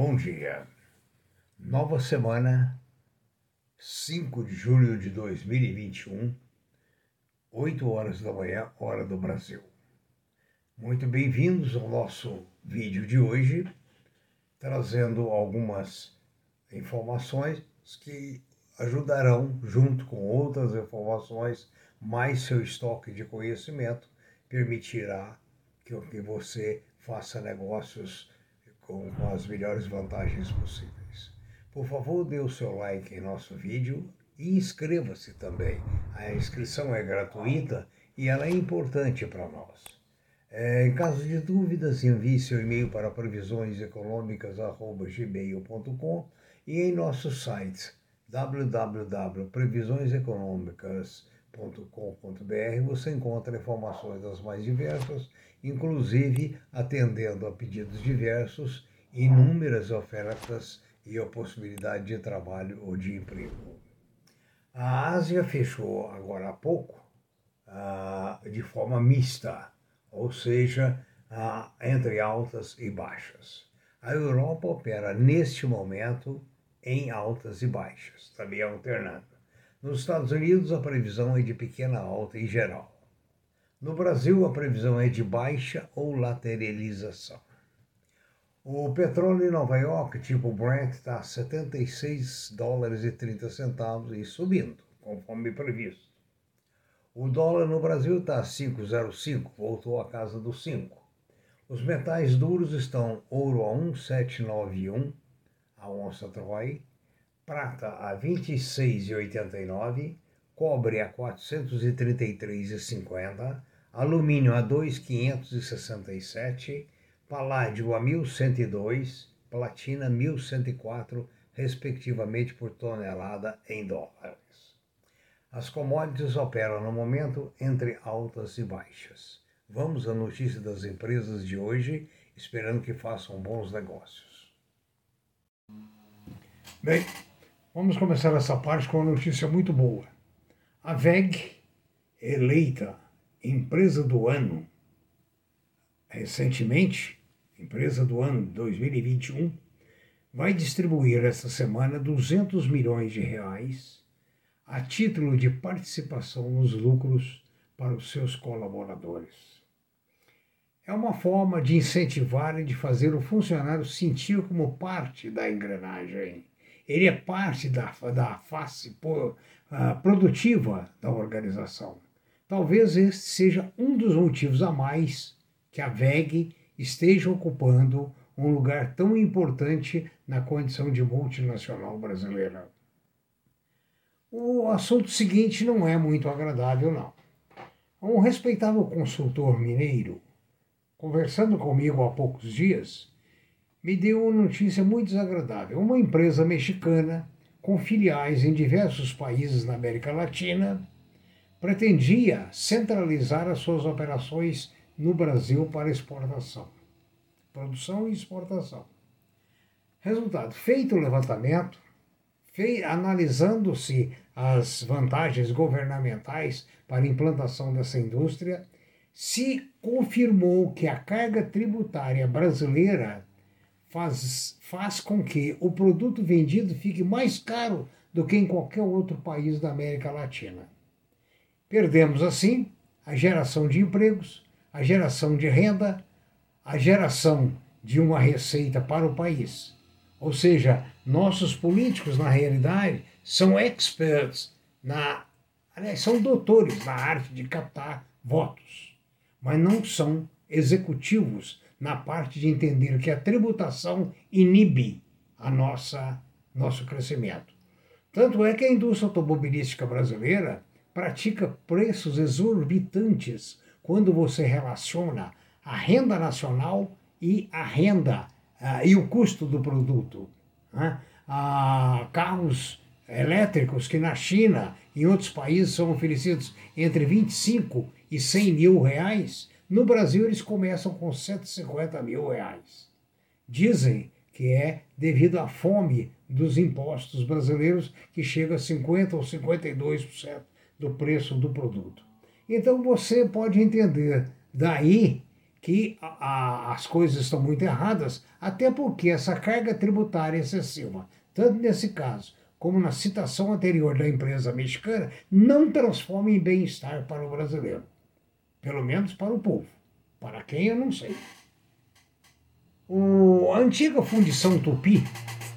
Bom dia. Nova semana, 5 de julho de 2021, 8 horas da manhã, hora do Brasil. Muito bem-vindos ao nosso vídeo de hoje, trazendo algumas informações que ajudarão, junto com outras informações, mais seu estoque de conhecimento, permitirá que você faça negócios com, as melhores vantagens possíveis. Por favor, dê o seu like em nosso vídeo e inscreva-se também. A inscrição é gratuita e ela é importante para nós. É, em caso de dúvidas, envie seu e-mail para previsioneseconômicas.gmail.com e em nosso site www.previsioneseconômicas.com.br você encontra informações das mais diversas inclusive atendendo a pedidos diversos, inúmeras ofertas e a possibilidade de trabalho ou de emprego. A Ásia fechou agora há pouco uh, de forma mista, ou seja, uh, entre altas e baixas. A Europa opera neste momento em altas e baixas, também alternando. Nos Estados Unidos, a previsão é de pequena alta em geral. No Brasil, a previsão é de baixa ou lateralização. O petróleo em Nova York, tipo Brent, está a 76 dólares e 30 centavos e subindo, conforme previsto. O dólar no Brasil está a 5,05, voltou à casa dos 5. Os metais duros estão ouro a 1,791 a onça Troy, prata a 26,89, cobre a 433,50, alumínio a 2,567, paládio a 1.102, platina 1.104, respectivamente por tonelada em dólares. As commodities operam no momento entre altas e baixas. Vamos à notícia das empresas de hoje, esperando que façam bons negócios. Bem, vamos começar essa parte com uma notícia muito boa. A VEG, eleita empresa do ano, recentemente, empresa do ano 2021, vai distribuir esta semana 200 milhões de reais a título de participação nos lucros para os seus colaboradores. É uma forma de incentivar e de fazer o funcionário sentir como parte da engrenagem. Ele é parte da, da face uh, produtiva da organização. Talvez este seja um dos motivos a mais que a VEG esteja ocupando um lugar tão importante na condição de multinacional brasileira. O assunto seguinte não é muito agradável, não. Um respeitável consultor mineiro, conversando comigo há poucos dias, me deu uma notícia muito desagradável. Uma empresa mexicana, com filiais em diversos países na América Latina, pretendia centralizar as suas operações no Brasil para exportação, produção e exportação. Resultado: feito o levantamento, analisando-se as vantagens governamentais para a implantação dessa indústria, se confirmou que a carga tributária brasileira faz, faz com que o produto vendido fique mais caro do que em qualquer outro país da América Latina. Perdemos, assim, a geração de empregos, a geração de renda, a geração de uma receita para o país. Ou seja, nossos políticos, na realidade, são experts na. Aliás, são doutores na arte de captar votos, mas não são executivos na parte de entender que a tributação inibe a nossa nosso crescimento. Tanto é que a indústria automobilística brasileira pratica preços exorbitantes quando você relaciona a renda nacional e a renda uh, e o custo do produto. Né? Uh, carros elétricos que na China e em outros países são oferecidos entre 25 e 100 mil reais, no Brasil eles começam com 150 mil reais. Dizem que é devido à fome dos impostos brasileiros que chega a 50 ou 52% do preço do produto. Então você pode entender daí que a, a, as coisas estão muito erradas, até porque essa carga tributária excessiva, tanto nesse caso como na citação anterior da empresa mexicana, não transforma em bem-estar para o brasileiro. Pelo menos para o povo. Para quem eu não sei. O, a antiga fundição Tupi,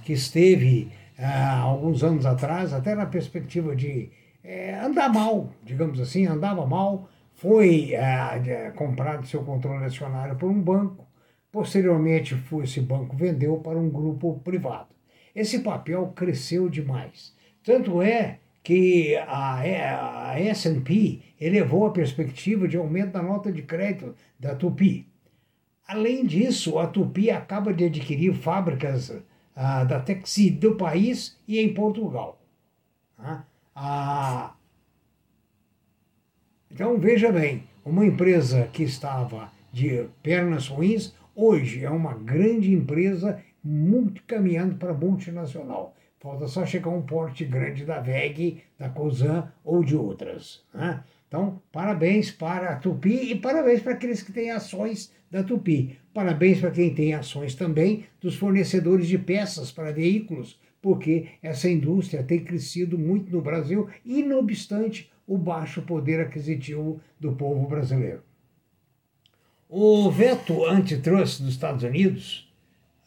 que esteve há alguns anos atrás, até na perspectiva de é, andar mal, digamos assim, andava mal, foi é, comprado seu controle acionário por um banco. Posteriormente, foi, esse banco vendeu para um grupo privado. Esse papel cresceu demais. Tanto é que a, a S&P elevou a perspectiva de aumento da nota de crédito da Tupi. Além disso, a Tupi acaba de adquirir fábricas ah, da Texi do país e em Portugal. Ah, ah, então veja bem, uma empresa que estava de pernas ruins, hoje é uma grande empresa muito caminhando para multinacional. Falta só chegar um porte grande da VEG, da COSAN ou de outras. Né? Então, parabéns para a Tupi e parabéns para aqueles que têm ações da Tupi. Parabéns para quem tem ações também dos fornecedores de peças para veículos, porque essa indústria tem crescido muito no Brasil, e não obstante o baixo poder aquisitivo do povo brasileiro. O veto antitrust dos Estados Unidos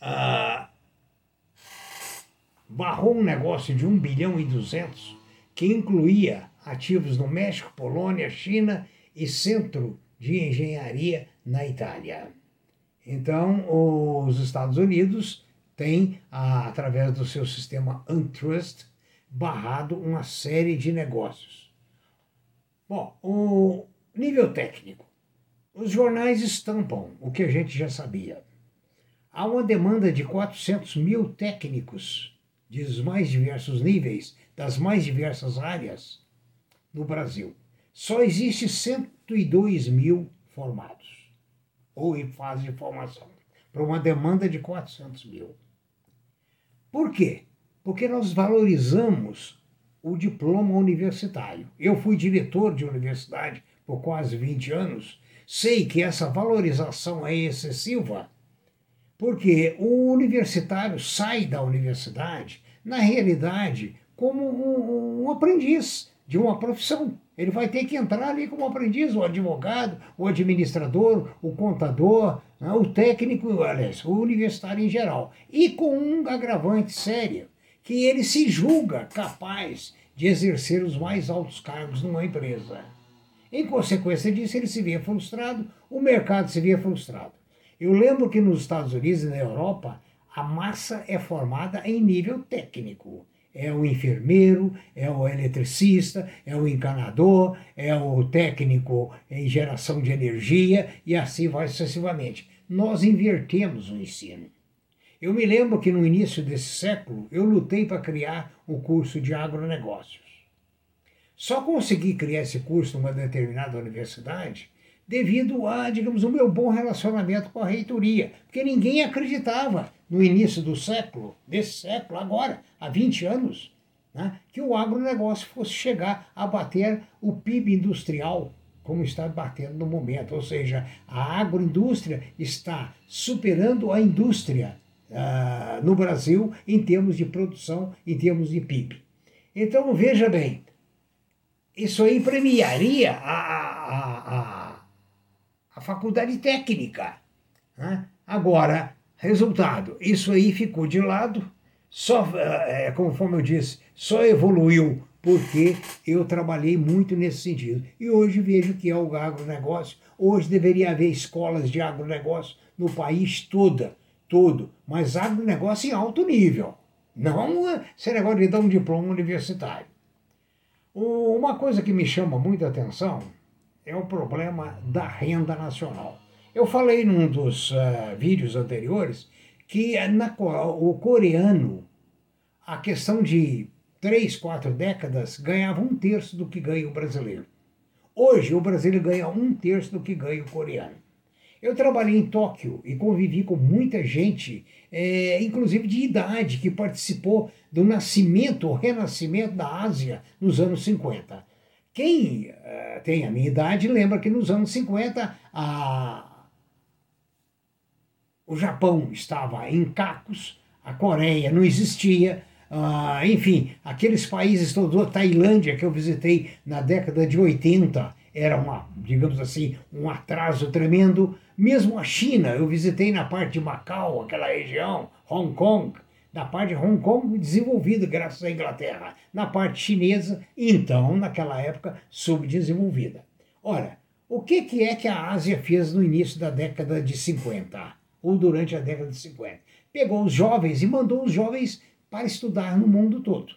ah, barrou um negócio de 1 bilhão e 200 que incluía ativos no México, Polônia, China e centro de engenharia na Itália. Então, os Estados Unidos têm, através do seu sistema Antitrust, barrado uma série de negócios. Bom, o nível técnico. Os jornais estampam o que a gente já sabia. Há uma demanda de 400 mil técnicos dos mais diversos níveis, das mais diversas áreas no Brasil. Só existe 102 mil formados, ou em fase de formação, para uma demanda de 400 mil. Por quê? Porque nós valorizamos o diploma universitário. Eu fui diretor de universidade por quase 20 anos, sei que essa valorização é excessiva porque o universitário sai da universidade, na realidade, como um, um aprendiz de uma profissão. Ele vai ter que entrar ali como aprendiz, o advogado, o administrador, o contador, né, o técnico, aliás, o universitário em geral. E com um agravante sério, que ele se julga capaz de exercer os mais altos cargos numa empresa. Em consequência disso, ele se vê frustrado, o mercado se vê frustrado. Eu lembro que nos Estados Unidos e na Europa, a massa é formada em nível técnico. É o enfermeiro, é o eletricista, é o encanador, é o técnico em geração de energia e assim vai sucessivamente. Nós invertemos o ensino. Eu me lembro que no início desse século eu lutei para criar o curso de agronegócios. Só consegui criar esse curso numa determinada universidade devido a, digamos, o meu bom relacionamento com a reitoria, porque ninguém acreditava no início do século, desse século, agora, há 20 anos, né, que o agronegócio fosse chegar a bater o PIB industrial, como está batendo no momento. Ou seja, a agroindústria está superando a indústria uh, no Brasil em termos de produção, em termos de PIB. Então, veja bem, isso aí premiaria a, a, a faculdade técnica. Né? Agora, resultado, isso aí ficou de lado, só, é, conforme eu disse, só evoluiu porque eu trabalhei muito nesse sentido. E hoje vejo que é o agronegócio. Hoje deveria haver escolas de agronegócio no país toda, todo, mas agronegócio em alto nível. Não esse negócio de dar um diploma universitário. Uma coisa que me chama muita atenção é o problema da renda nacional. Eu falei num dos uh, vídeos anteriores que na, o coreano, a questão de três, quatro décadas, ganhava um terço do que ganha o brasileiro. Hoje, o brasileiro ganha um terço do que ganha o coreano. Eu trabalhei em Tóquio e convivi com muita gente, é, inclusive de idade, que participou do nascimento, ou renascimento da Ásia nos anos 50. Quem uh, tem a minha idade lembra que nos anos 50 a, o Japão estava em cacos, a Coreia não existia, uh, enfim, aqueles países todos, a Tailândia que eu visitei na década de 80, era uma, digamos assim, um atraso tremendo. Mesmo a China, eu visitei na parte de Macau, aquela região, Hong Kong, na parte de Hong Kong desenvolvida graças à Inglaterra, na parte chinesa, então, naquela época, subdesenvolvida. Ora, o que, que é que a Ásia fez no início da década de 50, ou durante a década de 50? Pegou os jovens e mandou os jovens para estudar no mundo todo.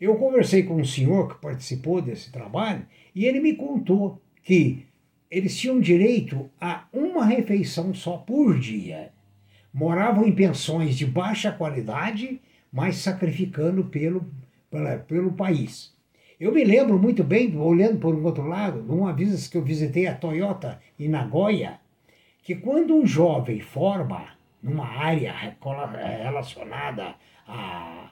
Eu conversei com um senhor que participou desse trabalho e ele me contou que eles tinham direito a uma refeição só por dia. Moravam em pensões de baixa qualidade, mas sacrificando pelo, pela, pelo país. Eu me lembro muito bem, olhando por um outro lado, numa vez que eu visitei a Toyota em Nagoya, que quando um jovem forma numa área relacionada à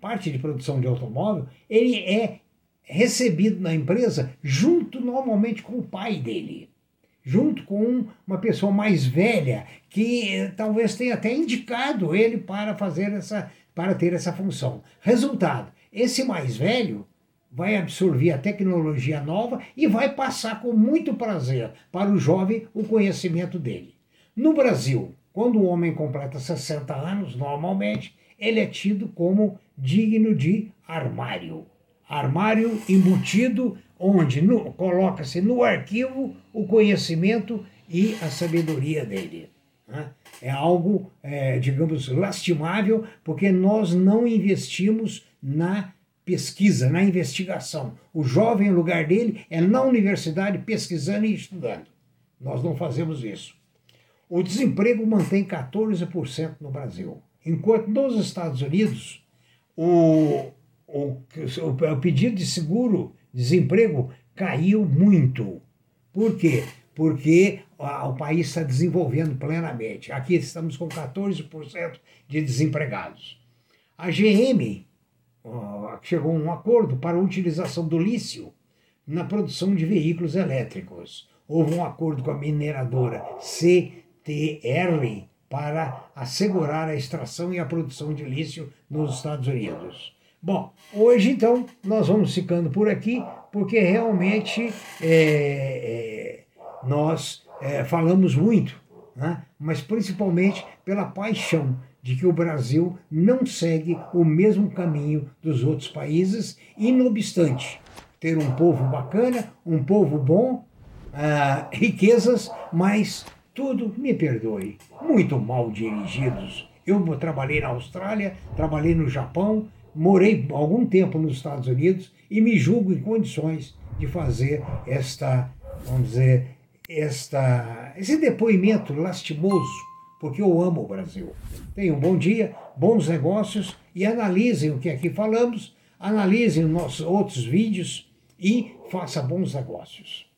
parte de produção de automóvel, ele é recebido na empresa junto normalmente com o pai dele, junto com uma pessoa mais velha que eh, talvez tenha até indicado ele para fazer essa para ter essa função. Resultado, esse mais velho vai absorver a tecnologia nova e vai passar com muito prazer para o jovem o conhecimento dele. No Brasil, quando o homem completa 60 anos, normalmente, ele é tido como digno de armário armário embutido, onde coloca-se no arquivo o conhecimento e a sabedoria dele. Né? É algo, é, digamos, lastimável, porque nós não investimos na pesquisa, na investigação. O jovem, o lugar dele é na universidade pesquisando e estudando. Nós não fazemos isso. O desemprego mantém 14% no Brasil, enquanto nos Estados Unidos o, o, o pedido de seguro, desemprego, caiu muito. Por quê? Porque o país está desenvolvendo plenamente. Aqui estamos com 14% de desempregados. A GM chegou a um acordo para a utilização do lício na produção de veículos elétricos. Houve um acordo com a mineradora CTR para assegurar a extração e a produção de lício nos Estados Unidos. Bom, hoje então nós vamos ficando por aqui, porque realmente é, é, nós é, falamos muito, né? mas principalmente pela paixão de que o Brasil não segue o mesmo caminho dos outros países, e não obstante ter um povo bacana, um povo bom, uh, riquezas, mas tudo, me perdoe, muito mal dirigidos. Eu trabalhei na Austrália, trabalhei no Japão, morei algum tempo nos Estados Unidos e me julgo em condições de fazer esta, vamos dizer, esta, esse depoimento lastimoso, porque eu amo o Brasil. Tenham um bom dia, bons negócios e analisem o que aqui falamos, analisem os nossos outros vídeos e faça bons negócios.